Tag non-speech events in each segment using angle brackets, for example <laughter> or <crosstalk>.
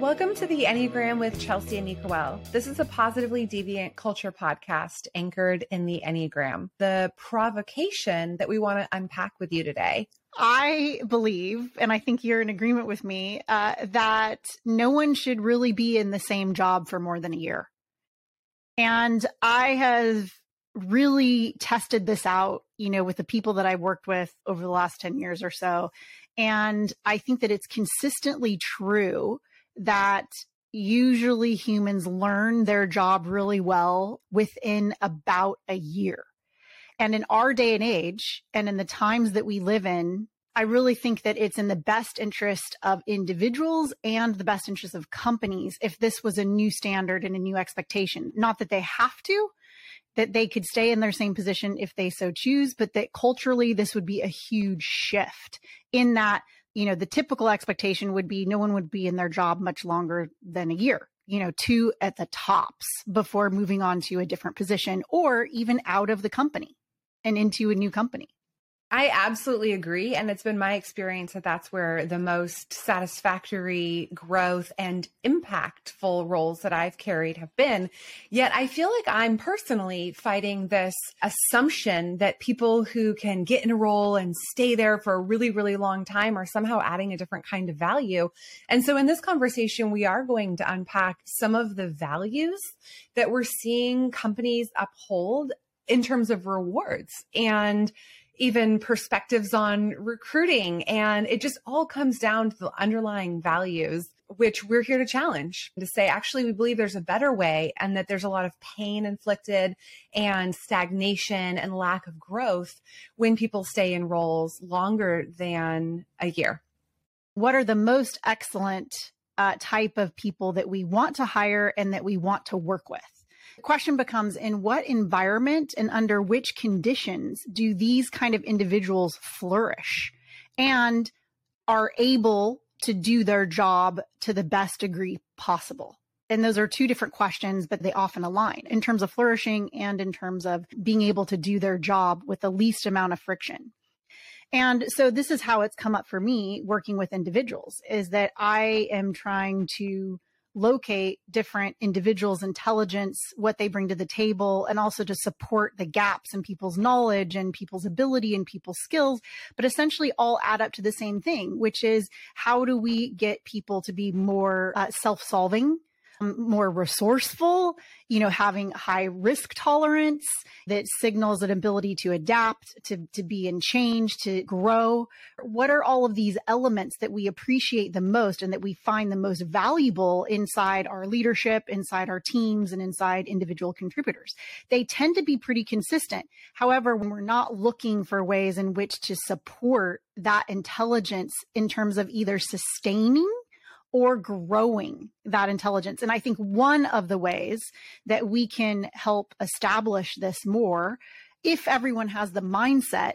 Welcome to the Enneagram with Chelsea and Nicole. This is a positively deviant culture podcast anchored in the Enneagram. The provocation that we want to unpack with you today. I believe, and I think you're in agreement with me, uh, that no one should really be in the same job for more than a year. And I have really tested this out, you know, with the people that I've worked with over the last 10 years or so. And I think that it's consistently true that usually humans learn their job really well within about a year. And in our day and age, and in the times that we live in, I really think that it's in the best interest of individuals and the best interest of companies if this was a new standard and a new expectation. Not that they have to, that they could stay in their same position if they so choose, but that culturally this would be a huge shift in that you know, the typical expectation would be no one would be in their job much longer than a year, you know, two at the tops before moving on to a different position or even out of the company and into a new company. I absolutely agree. And it's been my experience that that's where the most satisfactory growth and impactful roles that I've carried have been. Yet I feel like I'm personally fighting this assumption that people who can get in a role and stay there for a really, really long time are somehow adding a different kind of value. And so in this conversation, we are going to unpack some of the values that we're seeing companies uphold in terms of rewards and even perspectives on recruiting. And it just all comes down to the underlying values, which we're here to challenge to say, actually, we believe there's a better way and that there's a lot of pain inflicted and stagnation and lack of growth when people stay in roles longer than a year. What are the most excellent uh, type of people that we want to hire and that we want to work with? The question becomes in what environment and under which conditions do these kind of individuals flourish and are able to do their job to the best degree possible? And those are two different questions, but they often align in terms of flourishing and in terms of being able to do their job with the least amount of friction. And so this is how it's come up for me working with individuals is that I am trying to locate different individuals' intelligence, what they bring to the table, and also to support the gaps in people's knowledge and people's ability and people's skills, but essentially all add up to the same thing, which is how do we get people to be more uh, self solving? More resourceful, you know, having high risk tolerance that signals an ability to adapt, to, to be in change, to grow. What are all of these elements that we appreciate the most and that we find the most valuable inside our leadership, inside our teams, and inside individual contributors? They tend to be pretty consistent. However, when we're not looking for ways in which to support that intelligence in terms of either sustaining or growing that intelligence. And I think one of the ways that we can help establish this more, if everyone has the mindset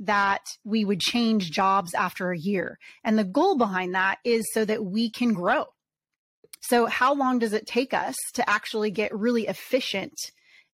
that we would change jobs after a year. And the goal behind that is so that we can grow. So, how long does it take us to actually get really efficient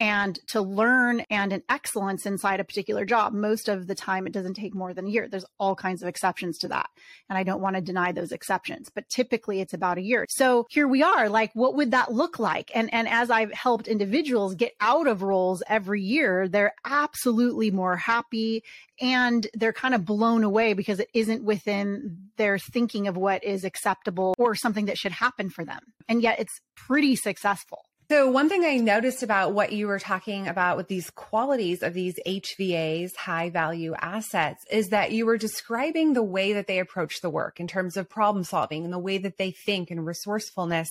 and to learn and an excellence inside a particular job. Most of the time, it doesn't take more than a year. There's all kinds of exceptions to that. And I don't want to deny those exceptions, but typically it's about a year. So here we are. Like, what would that look like? And, and as I've helped individuals get out of roles every year, they're absolutely more happy and they're kind of blown away because it isn't within their thinking of what is acceptable or something that should happen for them. And yet it's pretty successful. So, one thing I noticed about what you were talking about with these qualities of these HVAs, high value assets, is that you were describing the way that they approach the work in terms of problem solving and the way that they think and resourcefulness,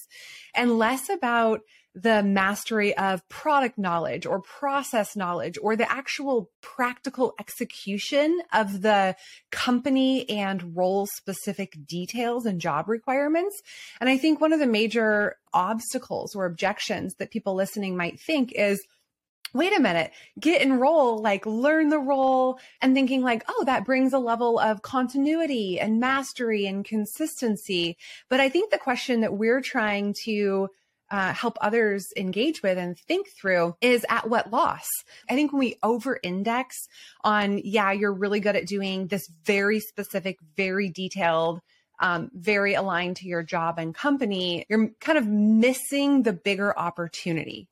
and less about the mastery of product knowledge or process knowledge or the actual practical execution of the company and role specific details and job requirements. And I think one of the major obstacles or objections that people listening might think is, wait a minute, get in role, like learn the role and thinking like, oh, that brings a level of continuity and mastery and consistency. But I think the question that we're trying to uh, help others engage with and think through is at what loss? I think when we over index on, yeah, you're really good at doing this very specific, very detailed um, very aligned to your job and company, you're kind of missing the bigger opportunity.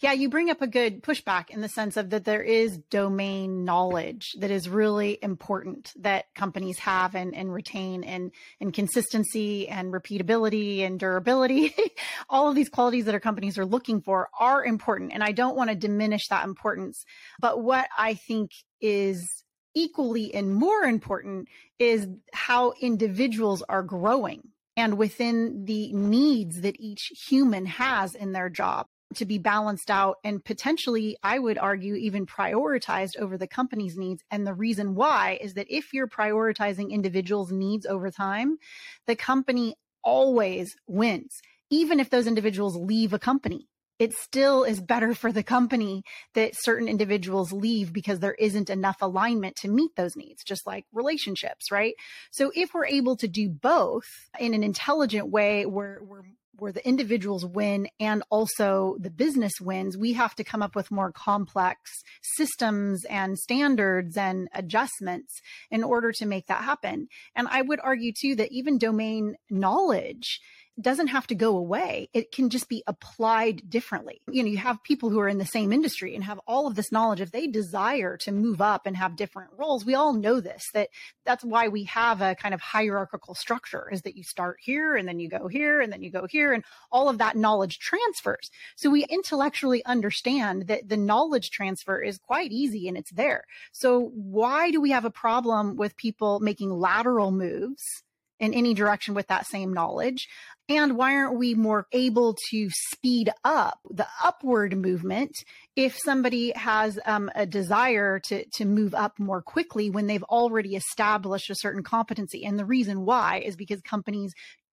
Yeah, you bring up a good pushback in the sense of that there is domain knowledge that is really important that companies have and, and retain and, and consistency and repeatability and durability. <laughs> All of these qualities that our companies are looking for are important. And I don't want to diminish that importance. But what I think is equally and more important is how individuals are growing and within the needs that each human has in their job to be balanced out and potentially, I would argue, even prioritized over the company's needs. And the reason why is that if you're prioritizing individuals' needs over time, the company always wins, even if those individuals leave a company. It still is better for the company that certain individuals leave because there isn't enough alignment to meet those needs, just like relationships, right? So if we're able to do both in an intelligent way where we're where the individuals win and also the business wins, we have to come up with more complex systems and standards and adjustments in order to make that happen. And I would argue too that even domain knowledge doesn't have to go away. It can just be applied differently. You know, you have people who are in the same industry and have all of this knowledge. If they desire to move up and have different roles, we all know this, that that's why we have a kind of hierarchical structure is that you start here and then you go here and then you go here and all of that knowledge transfers. So we intellectually understand that the knowledge transfer is quite easy and it's there. So why do we have a problem with people making lateral moves? in any direction with that same knowledge? And why aren't we more able to speed up the upward movement if somebody has um, a desire to, to move up more quickly when they've already established a certain competency? And the reason why is because companies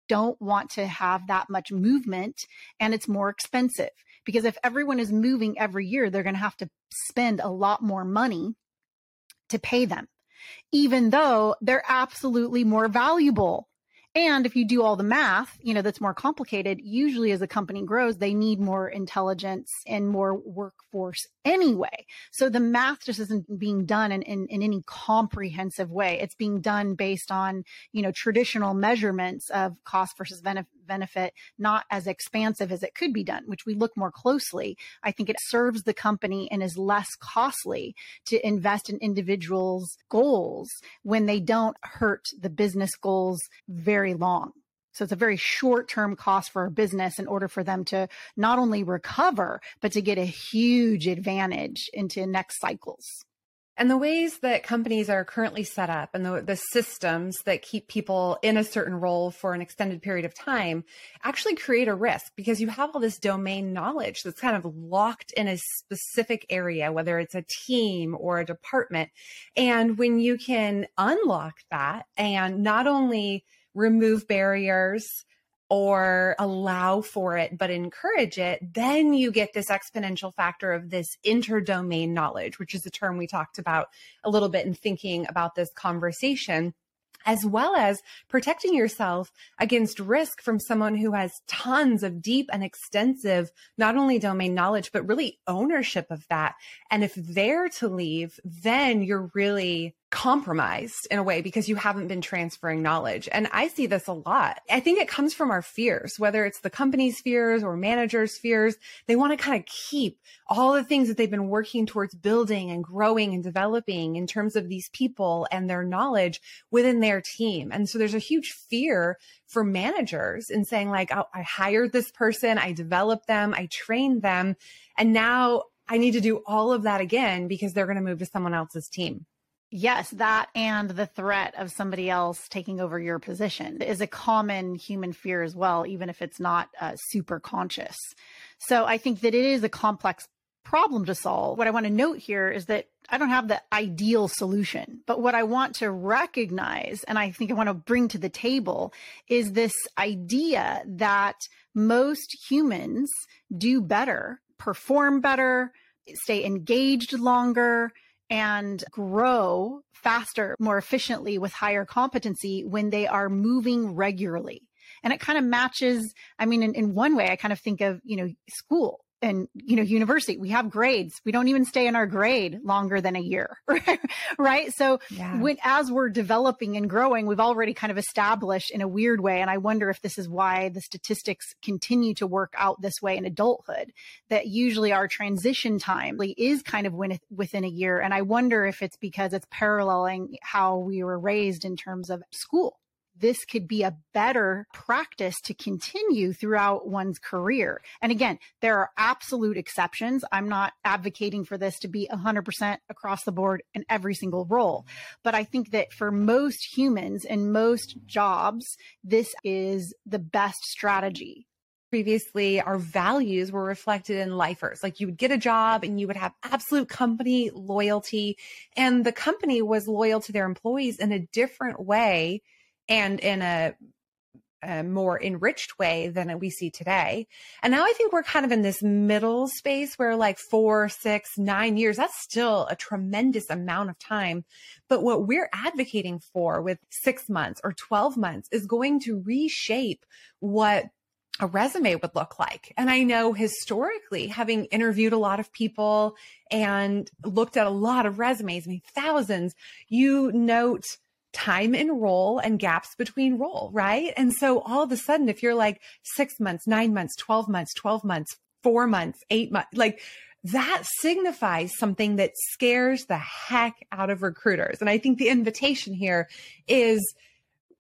don't want to have that much movement and it's more expensive. Because if everyone is moving every year, they're going to have to spend a lot more money to pay them, even though they're absolutely more valuable and if you do all the math, you know, that's more complicated. Usually as a company grows, they need more intelligence and more workforce anyway. So the math just isn't being done in, in, in any comprehensive way. It's being done based on, you know, traditional measurements of cost versus benefit benefit not as expansive as it could be done, which we look more closely. I think it serves the company and is less costly to invest in individuals' goals when they don't hurt the business goals very long. So it's a very short term cost for a business in order for them to not only recover, but to get a huge advantage into next cycles. And the ways that companies are currently set up and the, the systems that keep people in a certain role for an extended period of time actually create a risk because you have all this domain knowledge that's kind of locked in a specific area, whether it's a team or a department. And when you can unlock that and not only remove barriers, or allow for it, but encourage it, then you get this exponential factor of this interdomain knowledge, which is a term we talked about a little bit in thinking about this conversation as well as protecting yourself against risk from someone who has tons of deep and extensive, not only domain knowledge, but really ownership of that. And if they're to leave, then you're really compromised in a way because you haven't been transferring knowledge. And I see this a lot. I think it comes from our fears, whether it's the company's fears or managers' fears. They want to kind of keep all the things that they've been working towards building and growing and developing in terms of these people and their knowledge within their team. And so there's a huge fear for managers in saying like, oh, I hired this person, I developed them, I trained them, and now I need to do all of that again because they're going to move to someone else's team. Yes, that and the threat of somebody else taking over your position is a common human fear as well, even if it's not uh, super conscious. So I think that it is a complex problem to solve. What I want to note here is that I don't have the ideal solution, but what I want to recognize and I think I want to bring to the table is this idea that most humans do better, perform better, stay engaged longer, and grow faster, more efficiently with higher competency when they are moving regularly. And it kind of matches, I mean, in, in one way, I kind of think of, you know, school in you know university we have grades. We don't even stay in our grade longer than a year <laughs> right? So yeah. when as we're developing and growing we've already kind of established in a weird way and i wonder if this is why the statistics continue to work out this way in adulthood that usually our transition time is kind of within a year. And i wonder if it's because it's paralleling how we were raised in terms of school this could be a better practice to continue throughout one's career. And again, there are absolute exceptions. I'm not advocating for this to be 100% across the board in every single role. But I think that for most humans and most jobs, this is the best strategy previously our values were reflected in lifers. Like you would get a job and you would have absolute company loyalty and the company was loyal to their employees in a different way and in a, a more enriched way than we see today. And now I think we're kind of in this middle space where like four, six, nine years, that's still a tremendous amount of time. But what we're advocating for with six months or 12 months is going to reshape what a resume would look like. And I know historically, having interviewed a lot of people and looked at a lot of resumes, I mean, thousands, you note time in role and gaps between role, right? And so all of a sudden, if you're like six months, nine months, 12 months, 12 months, four months, eight months, like that signifies something that scares the heck out of recruiters. And I think the invitation here is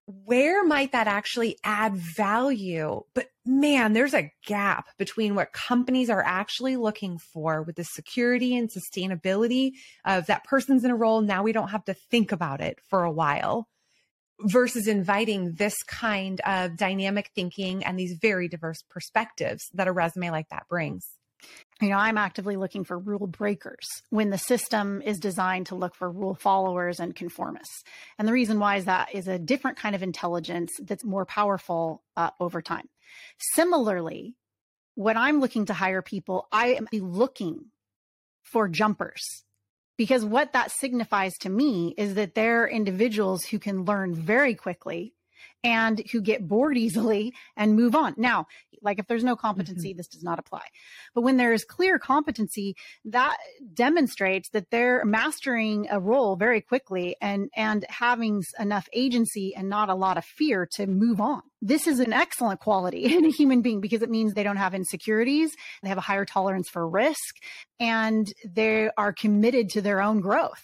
where might that actually add value? But man, there's a gap between what companies are actually looking for with the security and sustainability of that person's in a role. Now we don't have to think about it for a while versus inviting this kind of dynamic thinking and these very diverse perspectives that a resume like that brings you know, I'm actively looking for rule breakers when the system is designed to look for rule followers and conformists. And the reason why is that is a different kind of intelligence that's more powerful uh, over time. Similarly, when I'm looking to hire people, I am looking for jumpers because what that signifies to me is that they're individuals who can learn very quickly and who get bored easily and move on. Now, like if there's no competency, mm-hmm. this does not apply. But when there is clear competency, that demonstrates that they're mastering a role very quickly and and having enough agency and not a lot of fear to move on. This is an excellent quality <laughs> in a human being because it means they don't have insecurities, they have a higher tolerance for risk, and they are committed to their own growth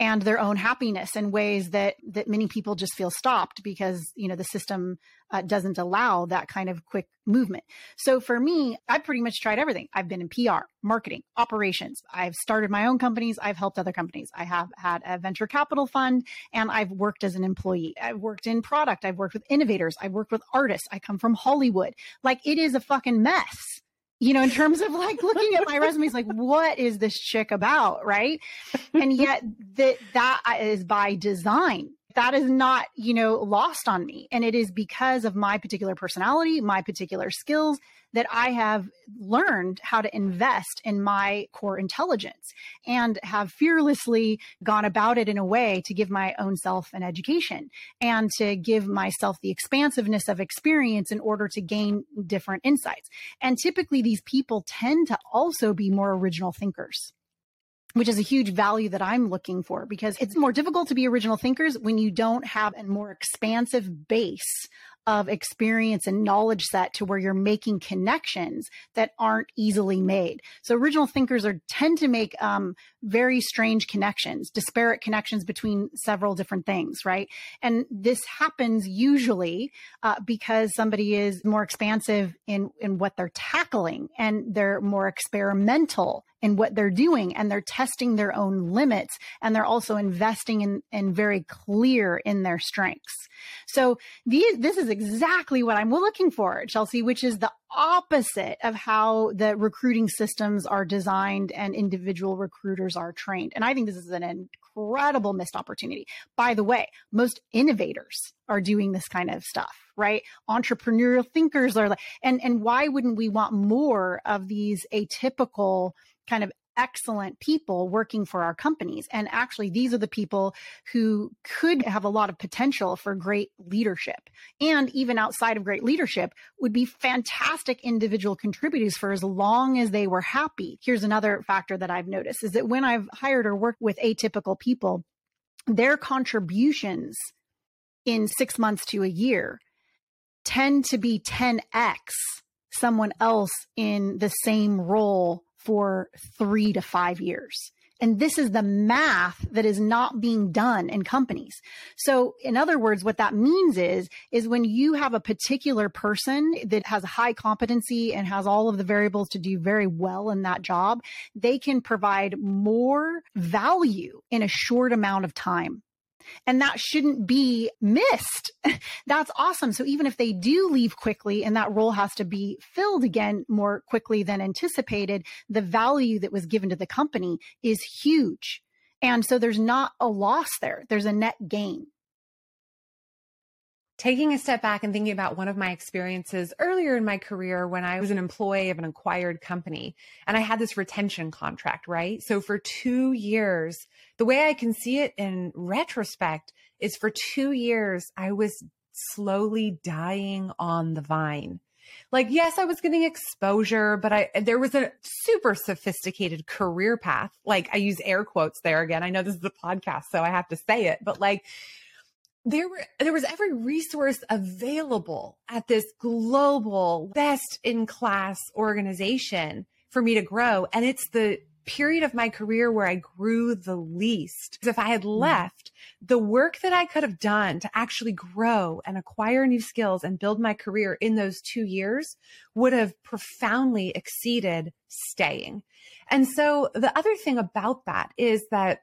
and their own happiness in ways that that many people just feel stopped because you know the system uh, doesn't allow that kind of quick movement. So for me, I've pretty much tried everything. I've been in PR, marketing, operations. I've started my own companies. I've helped other companies. I have had a venture capital fund and I've worked as an employee. I've worked in product. I've worked with innovators. I've worked with artists. I come from Hollywood. Like it is a fucking mess you know, in terms of like looking at my resume, it's like, what is this chick about? Right. And yet that, that is by design. That is not, you know, lost on me. And it is because of my particular personality, my particular skills, that I have learned how to invest in my core intelligence and have fearlessly gone about it in a way to give my own self an education and to give myself the expansiveness of experience in order to gain different insights. And typically, these people tend to also be more original thinkers which is a huge value that I'm looking for because it's more difficult to be original thinkers when you don't have a more expansive base of experience and knowledge set to where you're making connections that aren't easily made. So original thinkers are tend to make um, very strange connections, disparate connections between several different things, right? And this happens usually uh, because somebody is more expansive in in what they're tackling and they're more experimental in what they're doing and they're testing their own limits and they're also investing in and very clear in their strengths. So these, this is exactly what I'm looking for, Chelsea, which is the opposite of how the recruiting systems are designed and individual recruiters are trained. And I think this is an incredible missed opportunity. By the way, most innovators are doing this kind of stuff, right? Entrepreneurial thinkers are like, and, and why wouldn't we want more of these atypical kind of excellent people working for our companies. And actually, these are the people who could have a lot of potential for great leadership. And even outside of great leadership, would be fantastic individual contributors for as long as they were happy. Here's another factor that I've noticed is that when I've hired or worked with atypical people, their contributions in six months to a year tend to be 10x someone else in the same role for three to five years. And this is the math that is not being done in companies. So in other words, what that means is, is when you have a particular person that has high competency and has all of the variables to do very well in that job, they can provide more value in a short amount of time and that shouldn't be missed. <laughs> That's awesome. So even if they do leave quickly and that role has to be filled again more quickly than anticipated, the value that was given to the company is huge. And so there's not a loss there. There's a net gain taking a step back and thinking about one of my experiences earlier in my career when I was an employee of an acquired company and I had this retention contract, right? So for two years, the way I can see it in retrospect is for two years, I was slowly dying on the vine. Like, yes, I was getting exposure, but I, there was a super sophisticated career path. Like I use air quotes there again. I know this is a podcast, so I have to say it, but like, there were there was every resource available at this global best in class organization for me to grow and it's the period of my career where I grew the least. If I had mm. left, the work that I could have done to actually grow and acquire new skills and build my career in those 2 years would have profoundly exceeded staying. And so the other thing about that is that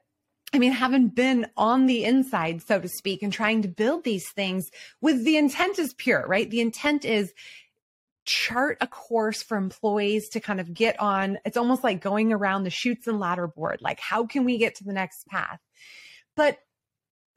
I mean, having been on the inside, so to speak, and trying to build these things with the intent is pure, right? The intent is chart a course for employees to kind of get on. It's almost like going around the Chutes and ladder board. Like, how can we get to the next path? But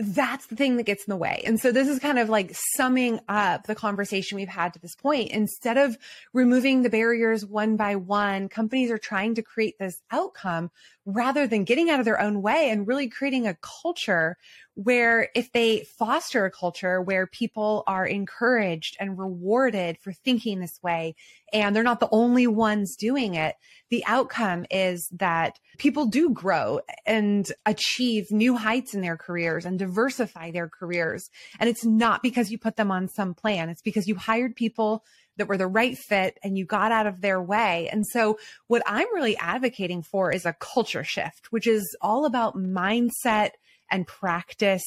that's the thing that gets in the way. And so this is kind of like summing up the conversation we've had to this point. Instead of removing the barriers one by one, companies are trying to create this outcome rather than getting out of their own way and really creating a culture where if they foster a culture where people are encouraged and rewarded for thinking this way and they're not the only ones doing it, the outcome is that people do grow and achieve new heights in their careers and diversify their careers. And it's not because you put them on some plan. It's because you hired people that were the right fit and you got out of their way. And so what I'm really advocating for is a culture shift, which is all about mindset and practice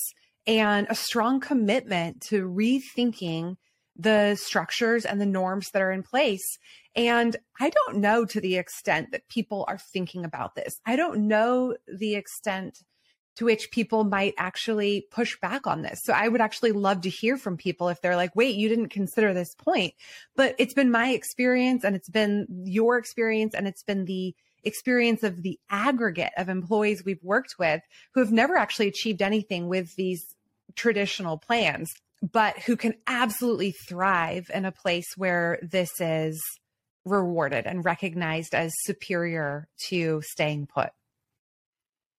and a strong commitment to rethinking the structures and the norms that are in place. And I don't know to the extent that people are thinking about this. I don't know the extent to which people might actually push back on this. So I would actually love to hear from people if they're like, wait, you didn't consider this point. But it's been my experience and it's been your experience and it's been the experience of the aggregate of employees we've worked with who have never actually achieved anything with these traditional plans, but who can absolutely thrive in a place where this is rewarded and recognized as superior to staying put.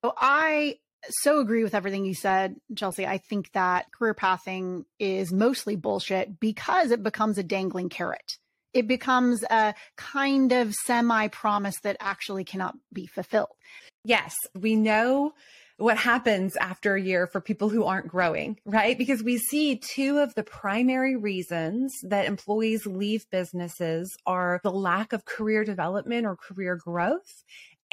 So I so agree with everything you said, Chelsea. I think that career pathing is mostly bullshit because it becomes a dangling carrot it becomes a kind of semi promise that actually cannot be fulfilled. Yes, we know what happens after a year for people who aren't growing, right? Because we see two of the primary reasons that employees leave businesses are the lack of career development or career growth.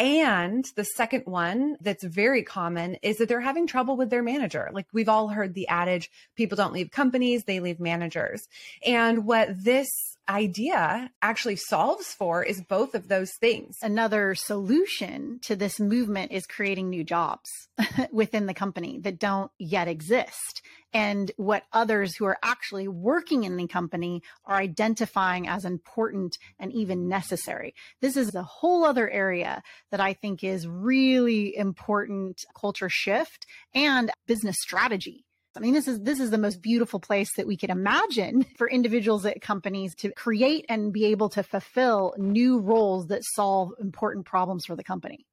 And the second one that's very common is that they're having trouble with their manager. Like we've all heard the adage, people don't leave companies, they leave managers. And what this idea actually solves for is both of those things. Another solution to this movement is creating new jobs <laughs> within the company that don't yet exist. And what others who are actually working in the company are identifying as important and even necessary. This is a whole other area that I think is really important culture shift and business strategy I mean, this is this is the most beautiful place that we could imagine for individuals at companies to create and be able to fulfill new roles that solve important problems for the company.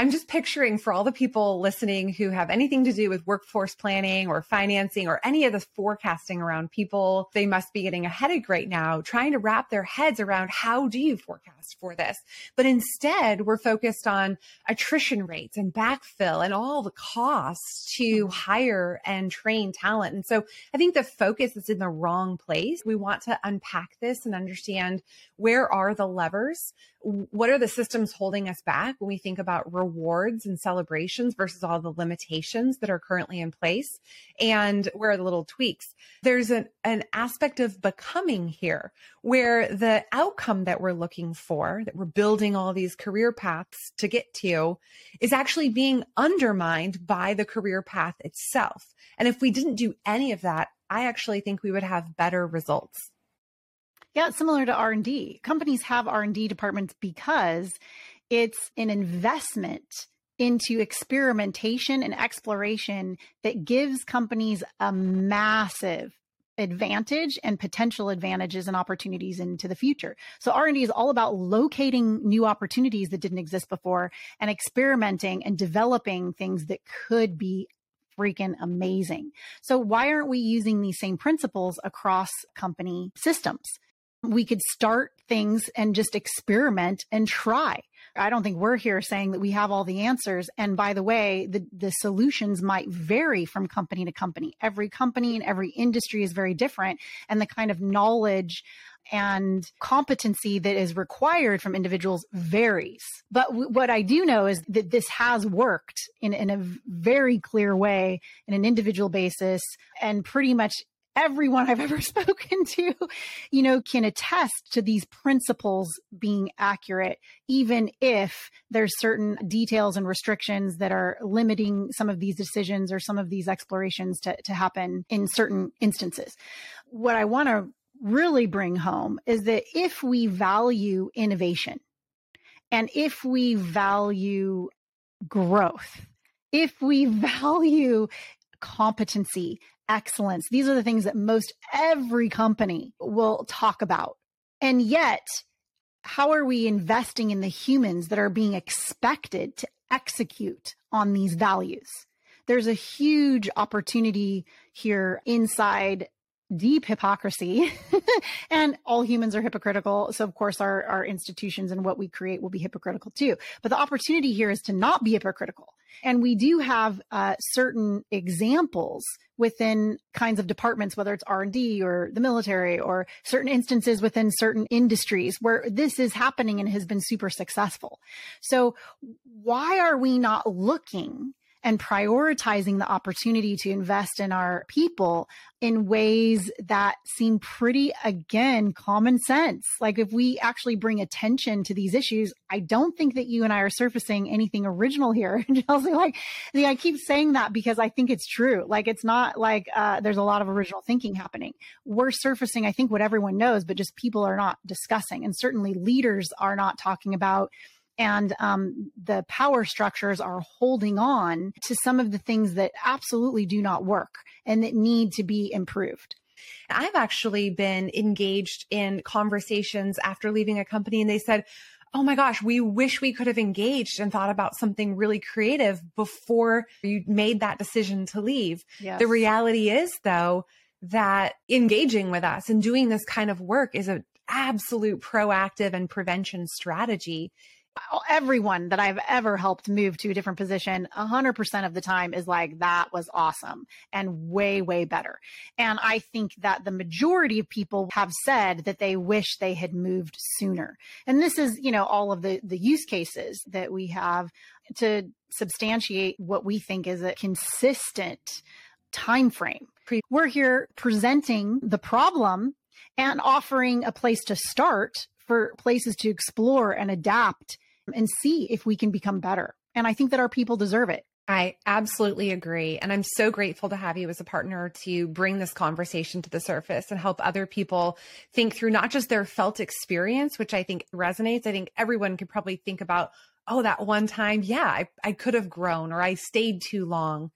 I'm just picturing for all the people listening who have anything to do with workforce planning or financing or any of the forecasting around people, they must be getting a headache right now trying to wrap their heads around how do you forecast for this? But instead, we're focused on attrition rates and backfill and all the costs to hire and train talent. And so I think the focus is in the wrong place. We want to unpack this and understand where are the levers? What are the systems holding us back when we think about rewards and celebrations versus all the limitations that are currently in place? And where are the little tweaks? There's an, an aspect of becoming here where the outcome that we're looking for, that we're building all these career paths to get to, is actually being undermined by the career path itself. And if we didn't do any of that, I actually think we would have better results. Yeah, similar to R&D. Companies have R&D departments because it's an investment into experimentation and exploration that gives companies a massive advantage and potential advantages and opportunities into the future. So R&D is all about locating new opportunities that didn't exist before and experimenting and developing things that could be freaking amazing. So why aren't we using these same principles across company systems? We could start things and just experiment and try. I don't think we're here saying that we have all the answers. And by the way, the, the solutions might vary from company to company. Every company and every industry is very different. And the kind of knowledge and competency that is required from individuals varies. But w- what I do know is that this has worked in, in a very clear way in an individual basis and pretty much everyone I've ever <laughs> spoken to, you know, can attest to these principles being accurate, even if there's certain details and restrictions that are limiting some of these decisions or some of these explorations to, to happen in certain instances. What I want to really bring home is that if we value innovation and if we value growth, if we <laughs> value competency excellence. These are the things that most every company will talk about. And yet, how are we investing in the humans that are being expected to execute on these values? There's a huge opportunity here inside deep hypocrisy. <laughs> And all humans are hypocritical. So of course our our institutions and what we create will be hypocritical too. But the opportunity here is to not be hypocritical. And we do have uh, certain examples within kinds of departments, whether it's R&D or the military or certain instances within certain industries where this is happening and has been super successful. So why are we not looking and prioritizing the opportunity to invest in our people in ways that seem pretty, again, common sense. Like if we actually bring attention to these issues, I don't think that you and I are surfacing anything original here. <laughs> Chelsea, like, I keep saying that because I think it's true. Like it's not like uh, there's a lot of original thinking happening. We're surfacing, I think, what everyone knows, but just people are not discussing. And certainly leaders are not talking about and um, the power structures are holding on to some of the things that absolutely do not work and that need to be improved. I've actually been engaged in conversations after leaving a company, and they said, Oh my gosh, we wish we could have engaged and thought about something really creative before you made that decision to leave. Yes. The reality is, though, that engaging with us and doing this kind of work is an absolute proactive and prevention strategy everyone that I've ever helped move to a different position, 100% of the time is like, that was awesome and way, way better. And I think that the majority of people have said that they wish they had moved sooner. And this is, you know, all of the, the use cases that we have to substantiate what we think is a consistent time frame. We're here presenting the problem and offering a place to start for places to explore and adapt and see if we can become better. And I think that our people deserve it. I absolutely agree. And I'm so grateful to have you as a partner to bring this conversation to the surface and help other people think through not just their felt experience, which I think resonates. I think everyone could probably think about, oh, that one time, yeah, I, I could have grown or I stayed too long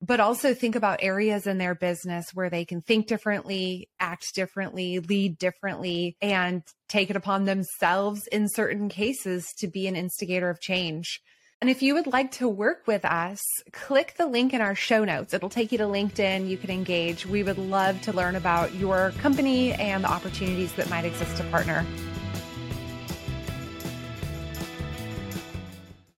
but also think about areas in their business where they can think differently, act differently, lead differently, and take it upon themselves in certain cases to be an instigator of change. And if you would like to work with us, click the link in our show notes. It'll take you to LinkedIn. You can engage. We would love to learn about your company and the opportunities that might exist to partner.